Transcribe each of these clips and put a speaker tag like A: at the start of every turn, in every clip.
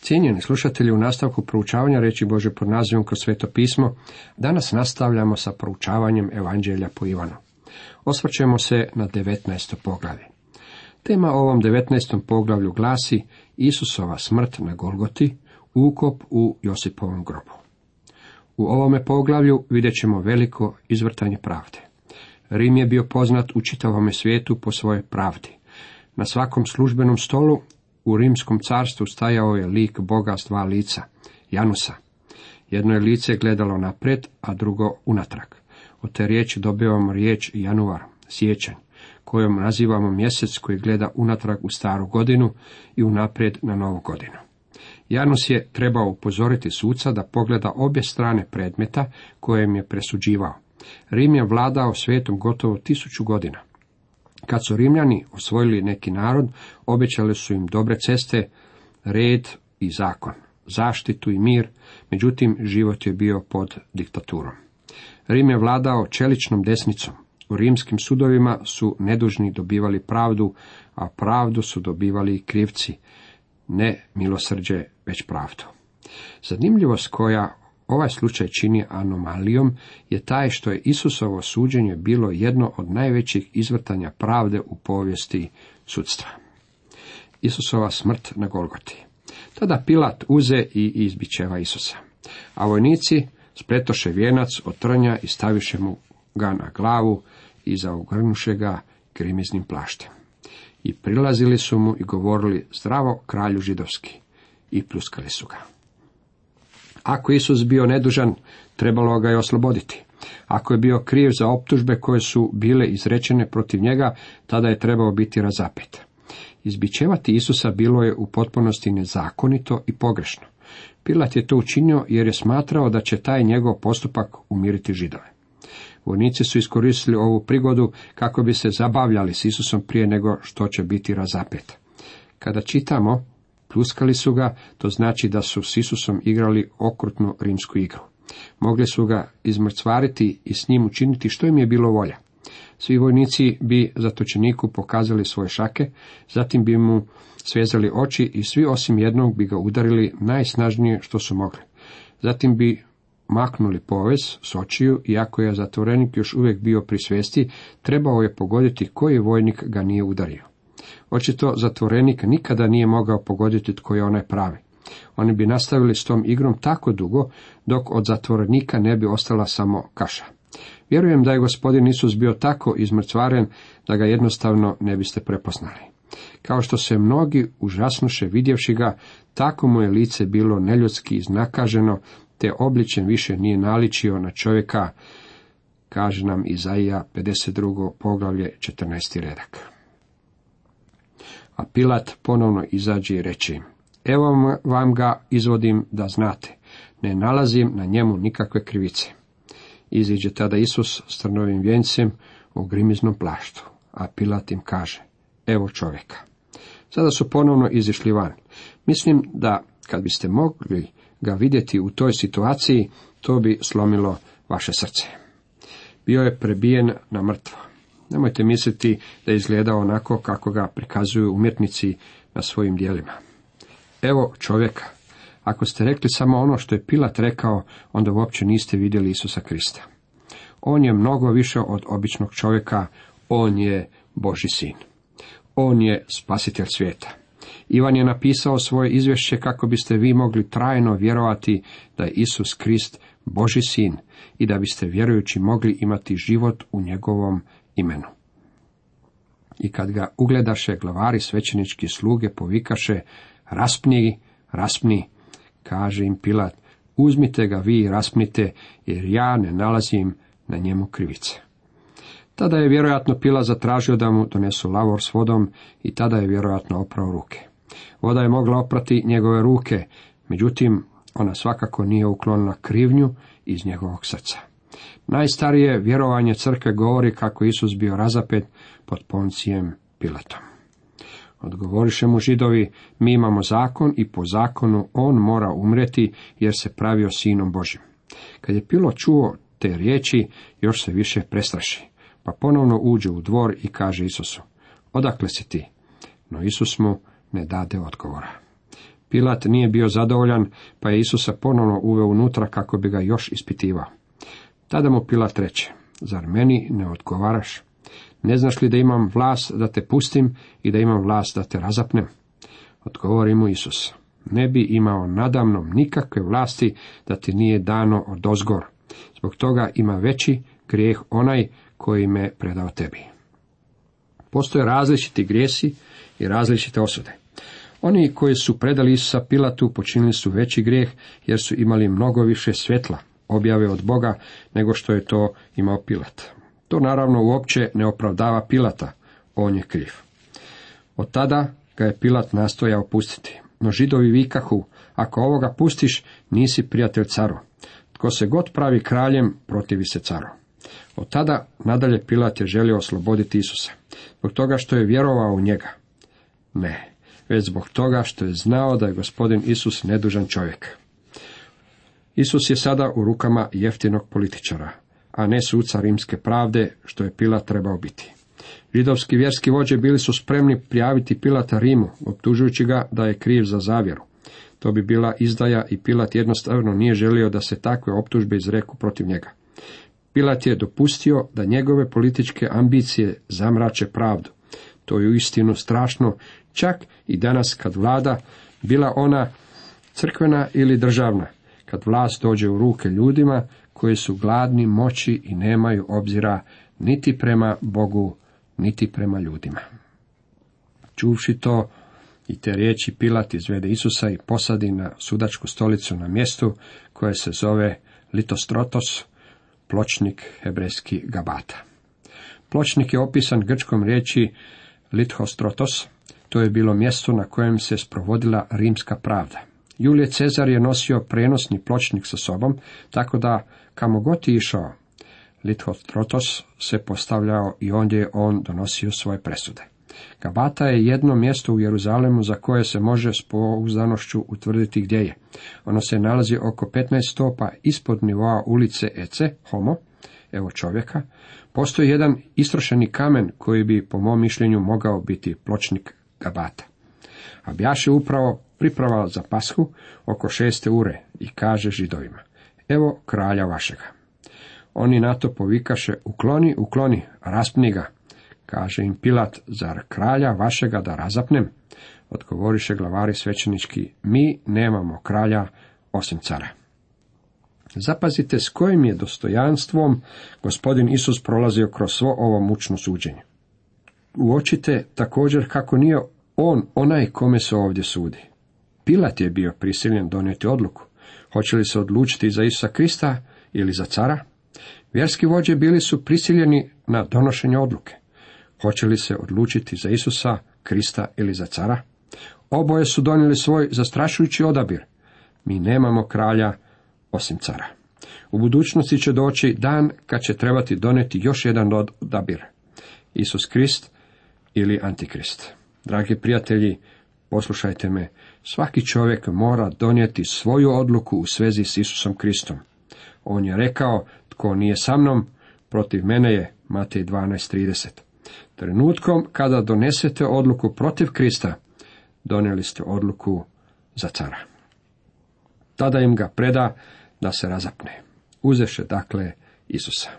A: Cijenjeni slušatelji, u nastavku proučavanja reći Bože pod nazivom kroz sveto pismo, danas nastavljamo sa proučavanjem Evanđelja po Ivanu. Osvrćemo se na 19. poglavlje. Tema ovom 19. poglavlju glasi Isusova smrt na Golgoti, ukop u Josipovom grobu. U ovome poglavlju vidjet ćemo veliko izvrtanje pravde. Rim je bio poznat u čitavome svijetu po svojoj pravdi. Na svakom službenom stolu u rimskom carstvu stajao je lik Boga s dva lica, Janusa. Jedno je lice gledalo naprijed, a drugo unatrag. Od te riječi dobivamo riječ januar, sjećanj, kojom nazivamo mjesec koji gleda unatrag u staru godinu i unaprijed na novu godinu. Janus je trebao upozoriti suca da pogleda obje strane predmeta kojem je presuđivao. Rim je vladao svijetom gotovo tisuću godina. Kad su Rimljani osvojili neki narod, obećali su im dobre ceste, red i zakon, zaštitu i mir, međutim život je bio pod diktaturom. Rim je vladao čeličnom desnicom. U rimskim sudovima su nedužni dobivali pravdu, a pravdu su dobivali krivci, ne milosrđe, već pravdu. Zanimljivost koja ovaj slučaj čini anomalijom je taj što je Isusovo suđenje bilo jedno od najvećih izvrtanja pravde u povijesti sudstva. Isusova smrt na Golgoti. Tada Pilat uze i izbičeva Isusa, a vojnici spletoše vijenac od trnja i staviše mu ga na glavu i zaogrnuše ga grimiznim plaštem. I prilazili su mu i govorili zdravo kralju židovski i pluskali su ga. Ako Isus bio nedužan, trebalo ga je osloboditi. Ako je bio kriv za optužbe koje su bile izrečene protiv njega, tada je trebao biti razapet. Izbičevati Isusa bilo je u potpunosti nezakonito i pogrešno. Pilat je to učinio jer je smatrao da će taj njegov postupak umiriti židove. Vojnici su iskoristili ovu prigodu kako bi se zabavljali s Isusom prije nego što će biti razapet. Kada čitamo Pluskali su ga, to znači da su s Isusom igrali okrutnu rimsku igru. Mogli su ga izmrcvariti i s njim učiniti što im je bilo volja. Svi vojnici bi zatočeniku pokazali svoje šake, zatim bi mu svezali oči i svi osim jednog bi ga udarili najsnažnije što su mogli. Zatim bi maknuli povez s očiju, iako je zatvorenik još uvijek bio pri svijesti, trebao je pogoditi koji vojnik ga nije udario. Očito zatvorenik nikada nije mogao pogoditi tko je onaj pravi. Oni bi nastavili s tom igrom tako dugo, dok od zatvorenika ne bi ostala samo kaša. Vjerujem da je gospodin Isus bio tako izmrcvaren da ga jednostavno ne biste prepoznali. Kao što se mnogi užasnuše vidjevši ga, tako mu je lice bilo neljudski iznakaženo, te obličen više nije naličio na čovjeka, kaže nam Izaija 52. poglavlje 14. redak. A Pilat ponovno izađe i reče Evo vam ga izvodim da znate, ne nalazim na njemu nikakve krivice. Iziđe tada Isus s trnovim vjencem u grimiznom plaštu, a Pilat im kaže, evo čovjeka. Sada su ponovno izišli van. Mislim da kad biste mogli ga vidjeti u toj situaciji, to bi slomilo vaše srce. Bio je prebijen na mrtvo. Nemojte misliti da izgleda onako kako ga prikazuju umjetnici na svojim dijelima. Evo čovjeka. Ako ste rekli samo ono što je Pilat rekao, onda uopće niste vidjeli Isusa Krista. On je mnogo više od običnog čovjeka, on je Boži sin. On je spasitelj svijeta. Ivan je napisao svoje izvješće kako biste vi mogli trajno vjerovati da je Isus Krist Boži sin i da biste vjerujući mogli imati život u njegovom imenu. I kad ga ugledaše, glavari svećenički sluge povikaše, raspni, raspni, kaže im Pilat, uzmite ga vi i raspnite, jer ja ne nalazim na njemu krivice. Tada je vjerojatno Pila zatražio da mu donesu lavor s vodom i tada je vjerojatno oprao ruke. Voda je mogla oprati njegove ruke, međutim, ona svakako nije uklonila krivnju iz njegovog srca. Najstarije vjerovanje crkve govori kako Isus bio razapet pod Poncijem Pilatom. Odgovoriše mu židovi, mi imamo zakon i po zakonu on mora umreti jer se pravio sinom Božim. Kad je Pilo čuo te riječi, još se više prestraši, pa ponovno uđe u dvor i kaže Isusu, odakle si ti? No Isus mu ne dade odgovora. Pilat nije bio zadovoljan, pa je Isusa ponovno uveo unutra kako bi ga još ispitivao. Tada mu Pilat reče, zar meni ne odgovaraš? Ne znaš li da imam vlast da te pustim i da imam vlast da te razapnem? Odgovori mu Isus, ne bi imao nadamnom nikakve vlasti da ti nije dano od ozgor. Zbog toga ima veći grijeh onaj koji me predao tebi. Postoje različiti grijesi i različite osude. Oni koji su predali Isusa Pilatu počinili su veći grijeh jer su imali mnogo više svjetla, objave od Boga, nego što je to imao Pilat. To naravno uopće ne opravdava Pilata, on je kriv. Od tada ga je Pilat nastojao pustiti. No židovi vikahu, ako ovoga pustiš, nisi prijatelj caru. Tko se god pravi kraljem, protivi se caru. Od tada nadalje Pilat je želio osloboditi Isusa. Zbog toga što je vjerovao u njega. Ne, već zbog toga što je znao da je gospodin Isus nedužan čovjek. Isus je sada u rukama jeftinog političara, a ne suca rimske pravde, što je Pilat trebao biti. Židovski vjerski vođe bili su spremni prijaviti Pilata Rimu, optužujući ga da je kriv za zavjeru. To bi bila izdaja i Pilat jednostavno nije želio da se takve optužbe izreku protiv njega. Pilat je dopustio da njegove političke ambicije zamrače pravdu. To je uistinu strašno, čak i danas kad vlada, bila ona crkvena ili državna, kad vlast dođe u ruke ljudima koji su gladni moći i nemaju obzira niti prema Bogu, niti prema ljudima. Čuvši to i te riječi Pilat izvede Isusa i posadi na sudačku stolicu na mjestu koje se zove Litostrotos, pločnik hebrejski Gabata. Pločnik je opisan grčkom riječi Lithostrotos, to je bilo mjesto na kojem se sprovodila rimska pravda. Julije Cezar je nosio prenosni pločnik sa sobom, tako da kamo god je išao, Lithostrotos se postavljao i ondje je on donosio svoje presude. Gabata je jedno mjesto u Jeruzalemu za koje se može s pouzdanošću utvrditi gdje je. Ono se nalazi oko 15 stopa ispod nivoa ulice Ece, Homo, evo čovjeka. Postoji jedan istrošeni kamen koji bi, po mom mišljenju, mogao biti pločnik Gabata. A bjaše upravo priprava za pashu oko šeste ure i kaže židovima, evo kralja vašega. Oni na to povikaše, ukloni, ukloni, raspni ga. Kaže im Pilat, zar kralja vašega da razapnem? Odgovoriše glavari svećenički, mi nemamo kralja osim cara. Zapazite s kojim je dostojanstvom gospodin Isus prolazio kroz svo ovo mučno suđenje. Uočite također kako nije on onaj kome se ovdje sudi. Pilat je bio prisiljen donijeti odluku. Hoće li se odlučiti za Isusa Krista ili za cara? Vjerski vođe bili su prisiljeni na donošenje odluke. Hoće li se odlučiti za Isusa, Krista ili za cara? Oboje su donijeli svoj zastrašujući odabir. Mi nemamo kralja osim cara. U budućnosti će doći dan kad će trebati donijeti još jedan odabir. Isus Krist ili Antikrist. Dragi prijatelji, poslušajte me, svaki čovjek mora donijeti svoju odluku u svezi s Isusom Kristom. On je rekao, tko nije sa mnom, protiv mene je, Matej 12.30. Trenutkom kada donesete odluku protiv Krista, donijeli ste odluku za cara. Tada im ga preda da se razapne. Uzeše dakle Isusa.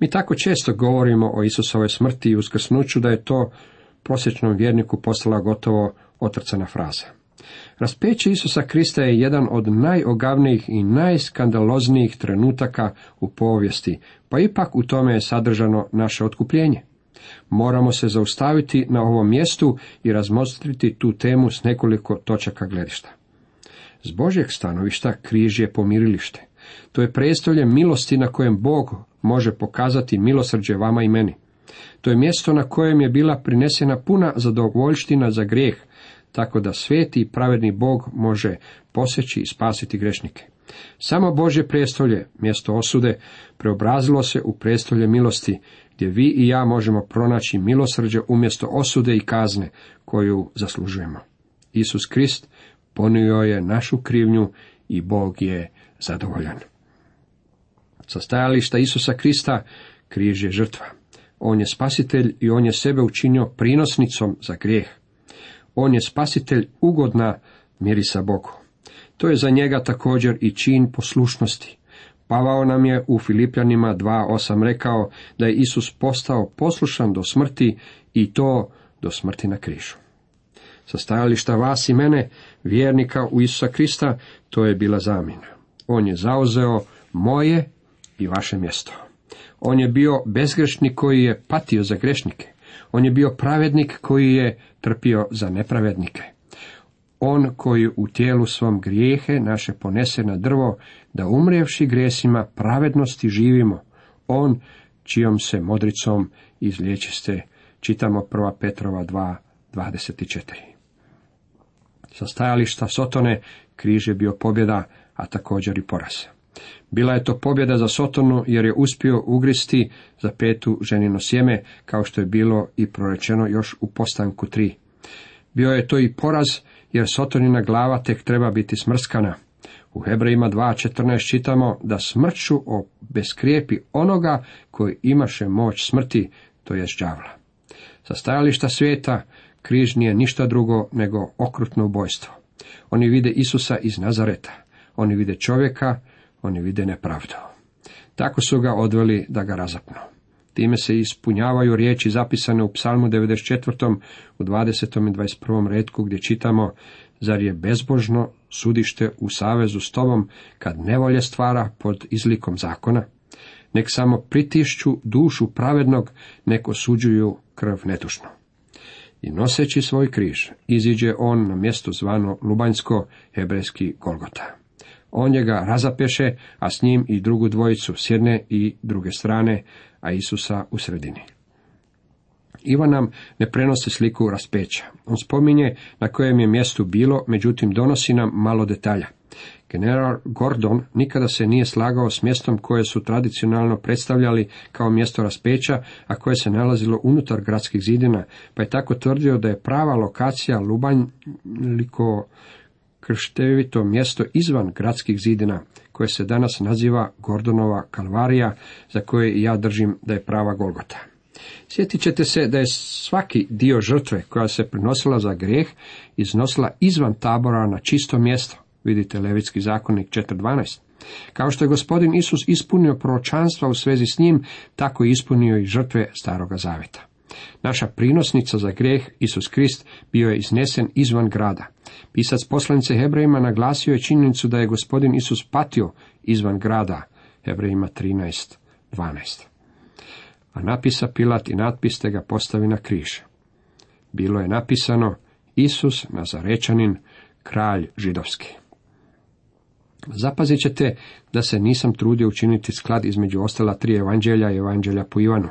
A: Mi tako često govorimo o Isusovoj smrti i uskrsnuću da je to prosječnom vjerniku postala gotovo otrcana fraza. Raspeće Isusa Krista je jedan od najogavnijih i najskandaloznijih trenutaka u povijesti, pa ipak u tome je sadržano naše otkupljenje. Moramo se zaustaviti na ovom mjestu i razmostriti tu temu s nekoliko točaka gledišta. S Božjeg stanovišta križ je pomirilište. To je predstavlje milosti na kojem Bog može pokazati milosrđe vama i meni. To je mjesto na kojem je bila prinesena puna zadovoljština za grijeh, tako da sveti i pravedni Bog može poseći i spasiti grešnike. Samo Božje prestolje, mjesto osude, preobrazilo se u prestolje milosti, gdje vi i ja možemo pronaći milosrđe umjesto osude i kazne koju zaslužujemo. Isus Krist ponio je našu krivnju i Bog je zadovoljan. Sa stajališta Isusa Krista križ je žrtva. On je spasitelj i on je sebe učinio prinosnicom za grijeh. On je spasitelj ugodna mirisa Bogu. To je za njega također i čin poslušnosti. Pavao nam je u Filipljanima 2.8 rekao da je Isus postao poslušan do smrti i to do smrti na križu. Sa stajališta vas i mene, vjernika u Isusa Krista, to je bila zamjena. On je zauzeo moje i vaše mjesto. On je bio bezgrešnik koji je patio za grešnike. On je bio pravednik koji je trpio za nepravednike. On koji u tijelu svom grijehe naše ponese na drvo, da umrijevši grijesima pravednosti živimo. On čijom se modricom izliječiste, čitamo 1. Petrova 2, 24. Sa stajališta Sotone križ je bio pobjeda, a također i poraz. Bila je to pobjeda za Sotonu jer je uspio ugristi za petu ženino sjeme, kao što je bilo i prorečeno još u postanku 3. Bio je to i poraz jer Sotonina glava tek treba biti smrskana. U Hebrejima 2.14 čitamo da smrću beskrijepi onoga koji imaše moć smrti, to je đavla. Sa stajališta svijeta križ nije ništa drugo nego okrutno ubojstvo. Oni vide Isusa iz Nazareta. Oni vide čovjeka, oni vide nepravdu. Tako su ga odveli da ga razapnu. Time se ispunjavaju riječi zapisane u psalmu 94. u 20. i 21. redku gdje čitamo Zar je bezbožno sudište u savezu s tobom kad nevolje stvara pod izlikom zakona? Nek samo pritišću dušu pravednog, nek osuđuju krv netušno. I noseći svoj križ, iziđe on na mjesto zvano Lubanjsko, hebrejski Golgota. On je ga razapeše, a s njim i drugu dvojicu s jedne i druge strane, a Isusa u sredini. Ivan nam ne prenosi sliku raspeća. On spominje na kojem je mjestu bilo, međutim donosi nam malo detalja. General Gordon nikada se nije slagao s mjestom koje su tradicionalno predstavljali kao mjesto raspeća, a koje se nalazilo unutar gradskih zidina, pa je tako tvrdio da je prava lokacija Lubanjliko krštevito mjesto izvan gradskih zidina, koje se danas naziva Gordonova kalvarija, za koje ja držim da je prava Golgota. Sjetit ćete se da je svaki dio žrtve koja se prinosila za grijeh iznosila izvan tabora na čisto mjesto. Vidite Levitski zakonik 4.12. Kao što je gospodin Isus ispunio proročanstva u svezi s njim, tako je ispunio i žrtve staroga zaveta. Naša prinosnica za grijeh, Isus Krist, bio je iznesen izvan grada. Pisac poslanice Hebrejima naglasio je činjenicu da je gospodin Isus patio izvan grada, Hebrejima 13.12. A napisa Pilat i natpis te ga postavi na križ. Bilo je napisano Isus Nazarečanin, kralj židovski. Zapazit ćete da se nisam trudio učiniti sklad između ostala tri evanđelja i evanđelja po Ivanu.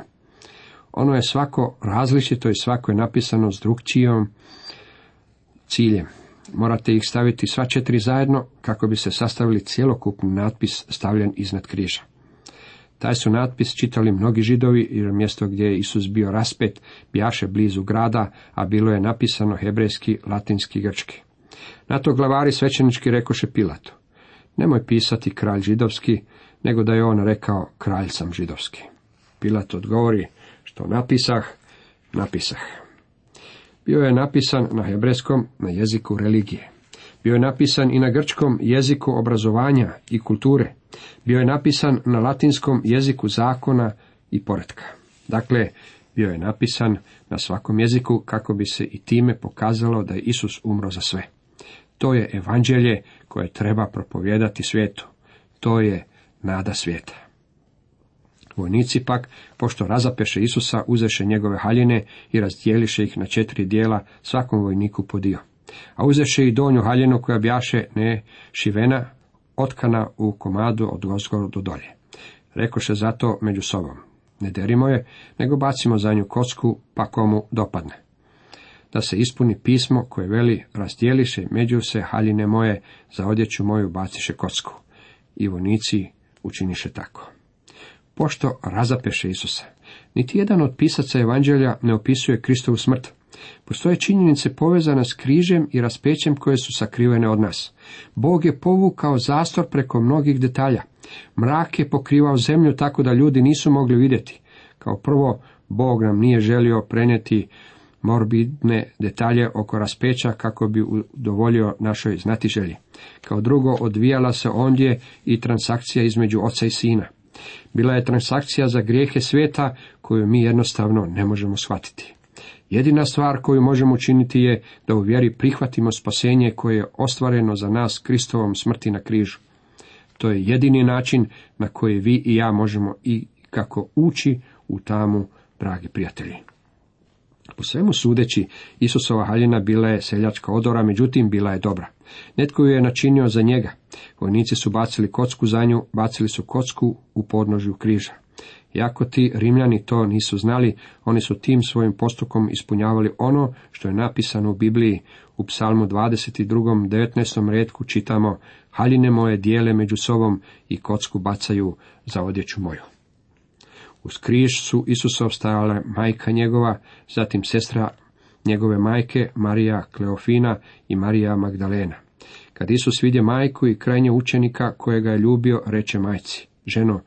A: Ono je svako različito i svako je napisano s drugčijom ciljem. Morate ih staviti sva četiri zajedno kako bi se sastavili cjelokupni natpis stavljen iznad križa. Taj su natpis čitali mnogi židovi jer mjesto gdje je Isus bio raspet bjaše blizu grada, a bilo je napisano hebrejski, latinski, grčki. Na to glavari svećenički rekoše Pilatu. Nemoj pisati kralj židovski, nego da je on rekao kralj sam židovski. Pilat odgovori, što napisah, napisah. Bio je napisan na hebrejskom, na jeziku religije. Bio je napisan i na grčkom jeziku obrazovanja i kulture. Bio je napisan na latinskom jeziku zakona i poretka. Dakle, bio je napisan na svakom jeziku kako bi se i time pokazalo da je Isus umro za sve. To je evanđelje koje treba propovijedati svijetu. To je nada svijeta. Vojnici pak, pošto razapeše Isusa, uzeše njegove haljine i razdijeliše ih na četiri dijela, svakom vojniku po dio. A uzeše i donju haljinu koja bjaše ne šivena, otkana u komadu od gozgor do dolje. Rekoše zato među sobom, ne derimo je, nego bacimo za nju kocku, pa komu dopadne. Da se ispuni pismo koje veli, razdijeliše među se haljine moje, za odjeću moju baciše kocku. I vojnici učiniše tako pošto razapeše Isusa. Niti jedan od pisaca evanđelja ne opisuje Kristovu smrt. Postoje činjenice povezane s križem i raspećem koje su sakrivene od nas. Bog je povukao zastor preko mnogih detalja. Mrak je pokrivao zemlju tako da ljudi nisu mogli vidjeti. Kao prvo, Bog nam nije želio prenijeti morbidne detalje oko raspeća kako bi udovoljio našoj znatiželji. Kao drugo, odvijala se ondje i transakcija između oca i sina. Bila je transakcija za grijehe svijeta koju mi jednostavno ne možemo shvatiti. Jedina stvar koju možemo učiniti je da u vjeri prihvatimo spasenje koje je ostvareno za nas Kristovom smrti na križu. To je jedini način na koji vi i ja možemo i kako ući u tamu, dragi prijatelji. Po svemu sudeći, Isusova haljina bila je seljačka odora, međutim bila je dobra. Netko ju je načinio za njega. Vojnici su bacili kocku za nju, bacili su kocku u podnožju križa. Iako ti Rimljani to nisu znali, oni su tim svojim postupkom ispunjavali ono što je napisano u Bibliji. U psalmu 22. 19. redku čitamo Haljine moje dijele među sobom i kocku bacaju za odjeću moju. Uz križ su Isusov stajale majka njegova, zatim sestra njegove majke, Marija Kleofina i Marija Magdalena. Kad Isus vidje majku i krajnje učenika kojega je ljubio, reče majci, ženo,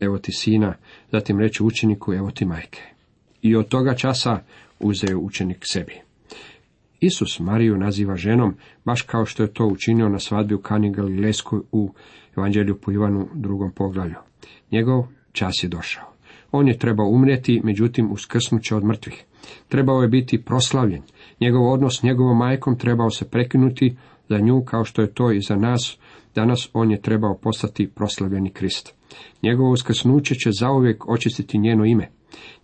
A: evo ti sina, zatim reče učeniku, evo ti majke. I od toga časa uzeo učenik sebi. Isus Mariju naziva ženom, baš kao što je to učinio na svadbi u Kani Galilejskoj u Evanđelju po Ivanu drugom poglavlju. Njegov čas je došao. On je trebao umrijeti, međutim uskrsnuće od mrtvih. Trebao je biti proslavljen. Njegov odnos s njegovom majkom trebao se prekinuti za nju kao što je to i za nas. Danas on je trebao postati proslavljeni Krist. Njegovo uskrsnuće će zauvijek očistiti njeno ime.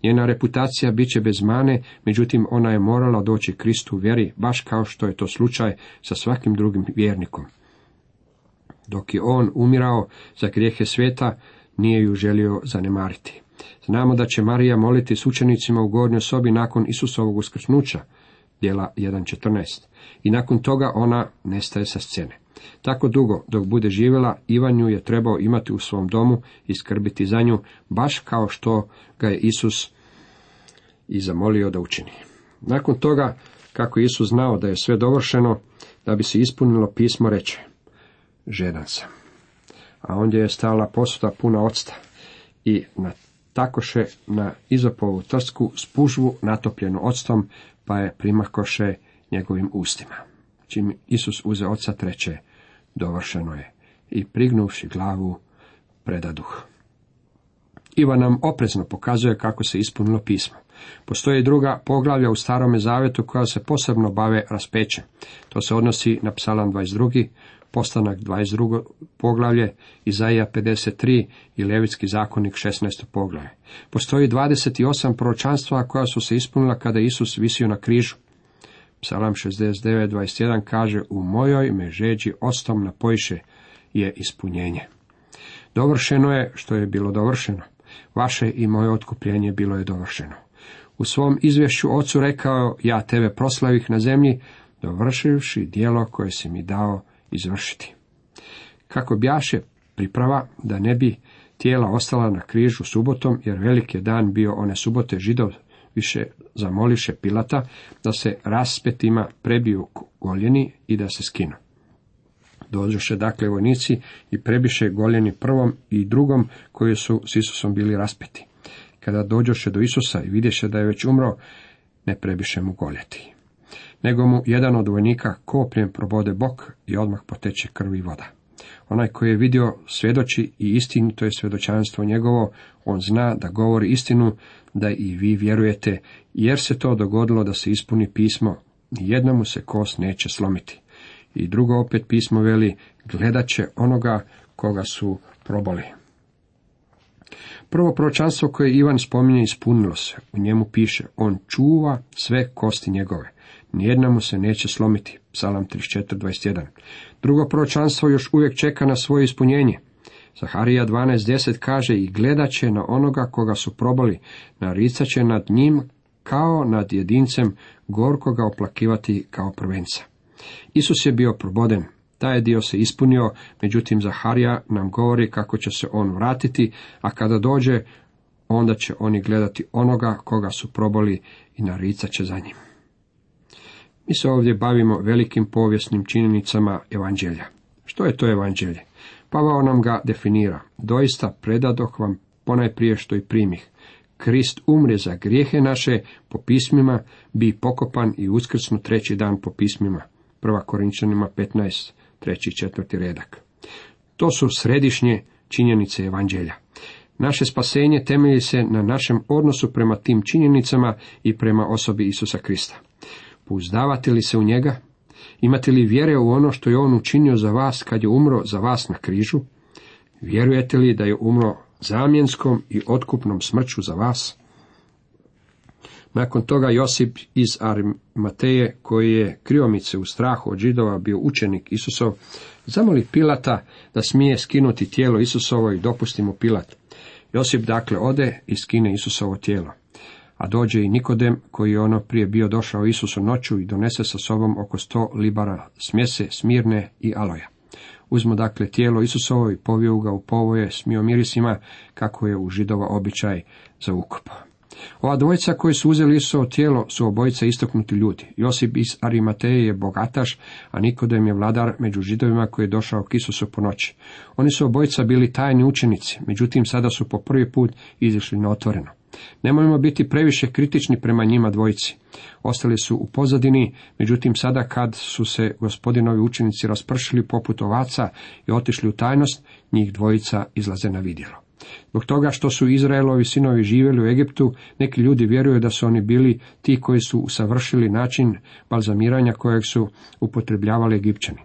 A: Njena reputacija bit će bez mane, međutim ona je morala doći Kristu vjeri, baš kao što je to slučaj sa svakim drugim vjernikom. Dok je on umirao za grijehe svijeta, nije ju želio zanemariti. Znamo da će Marija moliti s učenicima u gornjoj sobi nakon Isusovog uskrsnuća, dijela 1.14. I nakon toga ona nestaje sa scene. Tako dugo, dok bude živjela, Ivan ju je trebao imati u svom domu i skrbiti za nju, baš kao što ga je Isus i zamolio da učini. Nakon toga, kako je Isus znao da je sve dovršeno, da bi se ispunilo pismo, reče, žedan sam. A ondje je stala posuda puna octa i na takoše na izopovu trsku spužvu natopljenu octom, pa je primakoše njegovim ustima. Čim Isus uze oca treće, dovršeno je, i prignuvši glavu, predaduh. Ivan nam oprezno pokazuje kako se ispunilo pismo. Postoje druga poglavlja u starome zavetu koja se posebno bave raspećem. To se odnosi na psalam 22, postanak 22. poglavlje, Izaija 53 i Levitski zakonik 16. poglavlje. Postoji 28 proročanstva koja su se ispunila kada Isus visio na križu. Psalam 69.21 kaže, u mojoj me žeđi ostom napojiše je ispunjenje. Dovršeno je što je bilo dovršeno. Vaše i moje otkupljenje bilo je dovršeno. U svom izvješću ocu rekao, ja tebe proslavih na zemlji, dovršivši dijelo koje si mi dao izvršiti. Kako bjaše priprava da ne bi tijela ostala na križu subotom, jer velik je dan bio one subote židov više zamoliše Pilata da se raspetima prebiju goljeni i da se skinu. Dođoše dakle vojnici i prebiše goljeni prvom i drugom koji su s Isusom bili raspeti. Kada dođoše do Isusa i vidješe da je već umro, ne prebiše mu goljeti. Nego mu jedan od vojnika kopljem probode bok i odmah poteče krvi i voda. Onaj koji je vidio svjedoči i istinito je svjedočanstvo njegovo, on zna da govori istinu, da i vi vjerujete, jer se to dogodilo da se ispuni pismo, jednomu se kost neće slomiti. I drugo opet pismo veli, gledat će onoga koga su probali. Prvo proročanstvo koje Ivan spominje ispunilo se. U njemu piše, on čuva sve kosti njegove. Nijedna mu se neće slomiti. Psalam 34.21. Drugo proročanstvo još uvijek čeka na svoje ispunjenje. Zaharija 12.10 kaže i gledat će na onoga koga su probali, naricat će nad njim kao nad jedincem, gorko ga oplakivati kao prvenca. Isus je bio proboden, taj dio se ispunio, međutim Zaharija nam govori kako će se on vratiti, a kada dođe, onda će oni gledati onoga koga su probali i naricat će za njim. Mi se ovdje bavimo velikim povijesnim činjenicama evanđelja. Što je to evanđelje? Pavao nam ga definira. Doista predadoh vam ponajprije što i primih. Krist umre za grijehe naše po pismima, bi pokopan i uskrsnu treći dan po pismima. Prva Korinčanima 15, treći i četvrti redak. To su središnje činjenice evanđelja. Naše spasenje temelji se na našem odnosu prema tim činjenicama i prema osobi Isusa Krista. Pouzdavate li se u njega? Imate li vjere u ono što je on učinio za vas kad je umro za vas na križu? Vjerujete li da je umro zamjenskom i otkupnom smrću za vas? Nakon toga Josip iz Arimateje, koji je kriomice u strahu od židova bio učenik Isusov, zamoli Pilata da smije skinuti tijelo Isusovo i dopusti mu Pilat. Josip dakle ode i skine Isusovo tijelo. A dođe i Nikodem, koji je ono prije bio došao Isusu noću i donese sa sobom oko sto libara smjese, smirne i aloja. Uzmo dakle tijelo Isusovo i poviju ga u povoje s mirisima, kako je u židova običaj za ukop. Ova dvojica koji su uzeli Isusovo tijelo su obojica istoknuti ljudi. Josip iz Arimateje je bogataš, a Nikodem je vladar među židovima koji je došao k Isusu po noći. Oni su obojica bili tajni učenici, međutim sada su po prvi put izišli na otvoreno. Nemojmo biti previše kritični prema njima dvojici. Ostali su u pozadini, međutim sada kad su se gospodinovi učenici raspršili poput ovaca i otišli u tajnost, njih dvojica izlaze na vidjelo. Zbog toga što su Izraelovi sinovi živjeli u Egiptu, neki ljudi vjeruju da su oni bili ti koji su usavršili način balzamiranja kojeg su upotrebljavali Egipćani.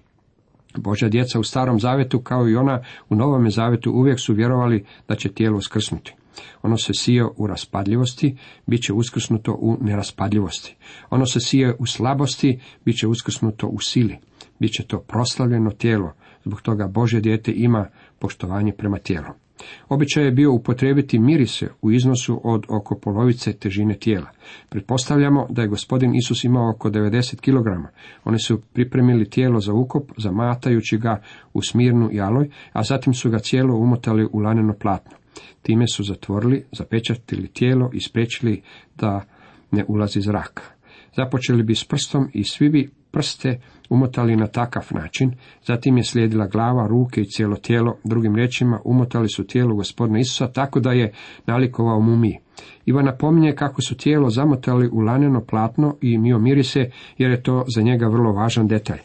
A: Božja djeca u starom zavetu kao i ona u novome zavetu uvijek su vjerovali da će tijelo uskrsnuti. Ono se sije u raspadljivosti, bit će uskrsnuto u neraspadljivosti. Ono se sije u slabosti, bit će uskrsnuto u sili. Biće to proslavljeno tijelo, zbog toga Božje dijete ima poštovanje prema tijelu. Običaj je bio upotrijebiti mirise u iznosu od oko polovice težine tijela. Pretpostavljamo da je gospodin Isus imao oko 90 kg. Oni su pripremili tijelo za ukop, zamatajući ga u smirnu i aloj, a zatim su ga cijelo umotali u laneno platno. Time su zatvorili, zapečatili tijelo i spriječili da ne ulazi zrak. Započeli bi s prstom i svi bi prste umotali na takav način, zatim je slijedila glava, ruke i cijelo tijelo, drugim riječima umotali su tijelo gospodina Isusa tako da je nalikovao mumiji. Ivan napominje kako su tijelo zamotali u laneno platno i mio mirise, jer je to za njega vrlo važan detalj.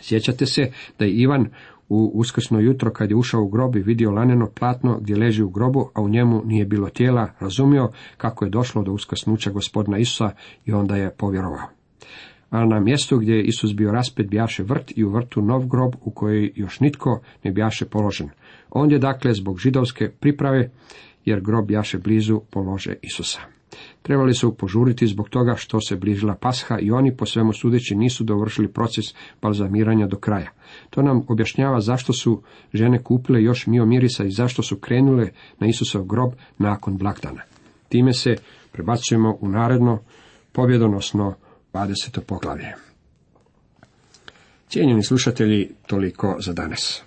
A: Sjećate se da je Ivan u uskrsno jutro kad je ušao u grob i vidio laneno platno gdje leži u grobu, a u njemu nije bilo tijela, razumio kako je došlo do uskrsnuća gospodina Isusa i onda je povjerovao. A na mjestu gdje je Isus bio raspet bjaše vrt i u vrtu nov grob u koji još nitko ne bjaše položen. On je dakle zbog židovske priprave, jer grob jaše blizu polože Isusa. Trebali su požuriti zbog toga što se bližila pasha i oni po svemu sudeći nisu dovršili proces balzamiranja do kraja. To nam objašnjava zašto su žene kupile još mio mirisa i zašto su krenule na Isusov grob nakon blagdana. Time se prebacujemo u naredno pobjedonosno 20. poglavlje. Cijenjeni slušatelji, toliko za danas.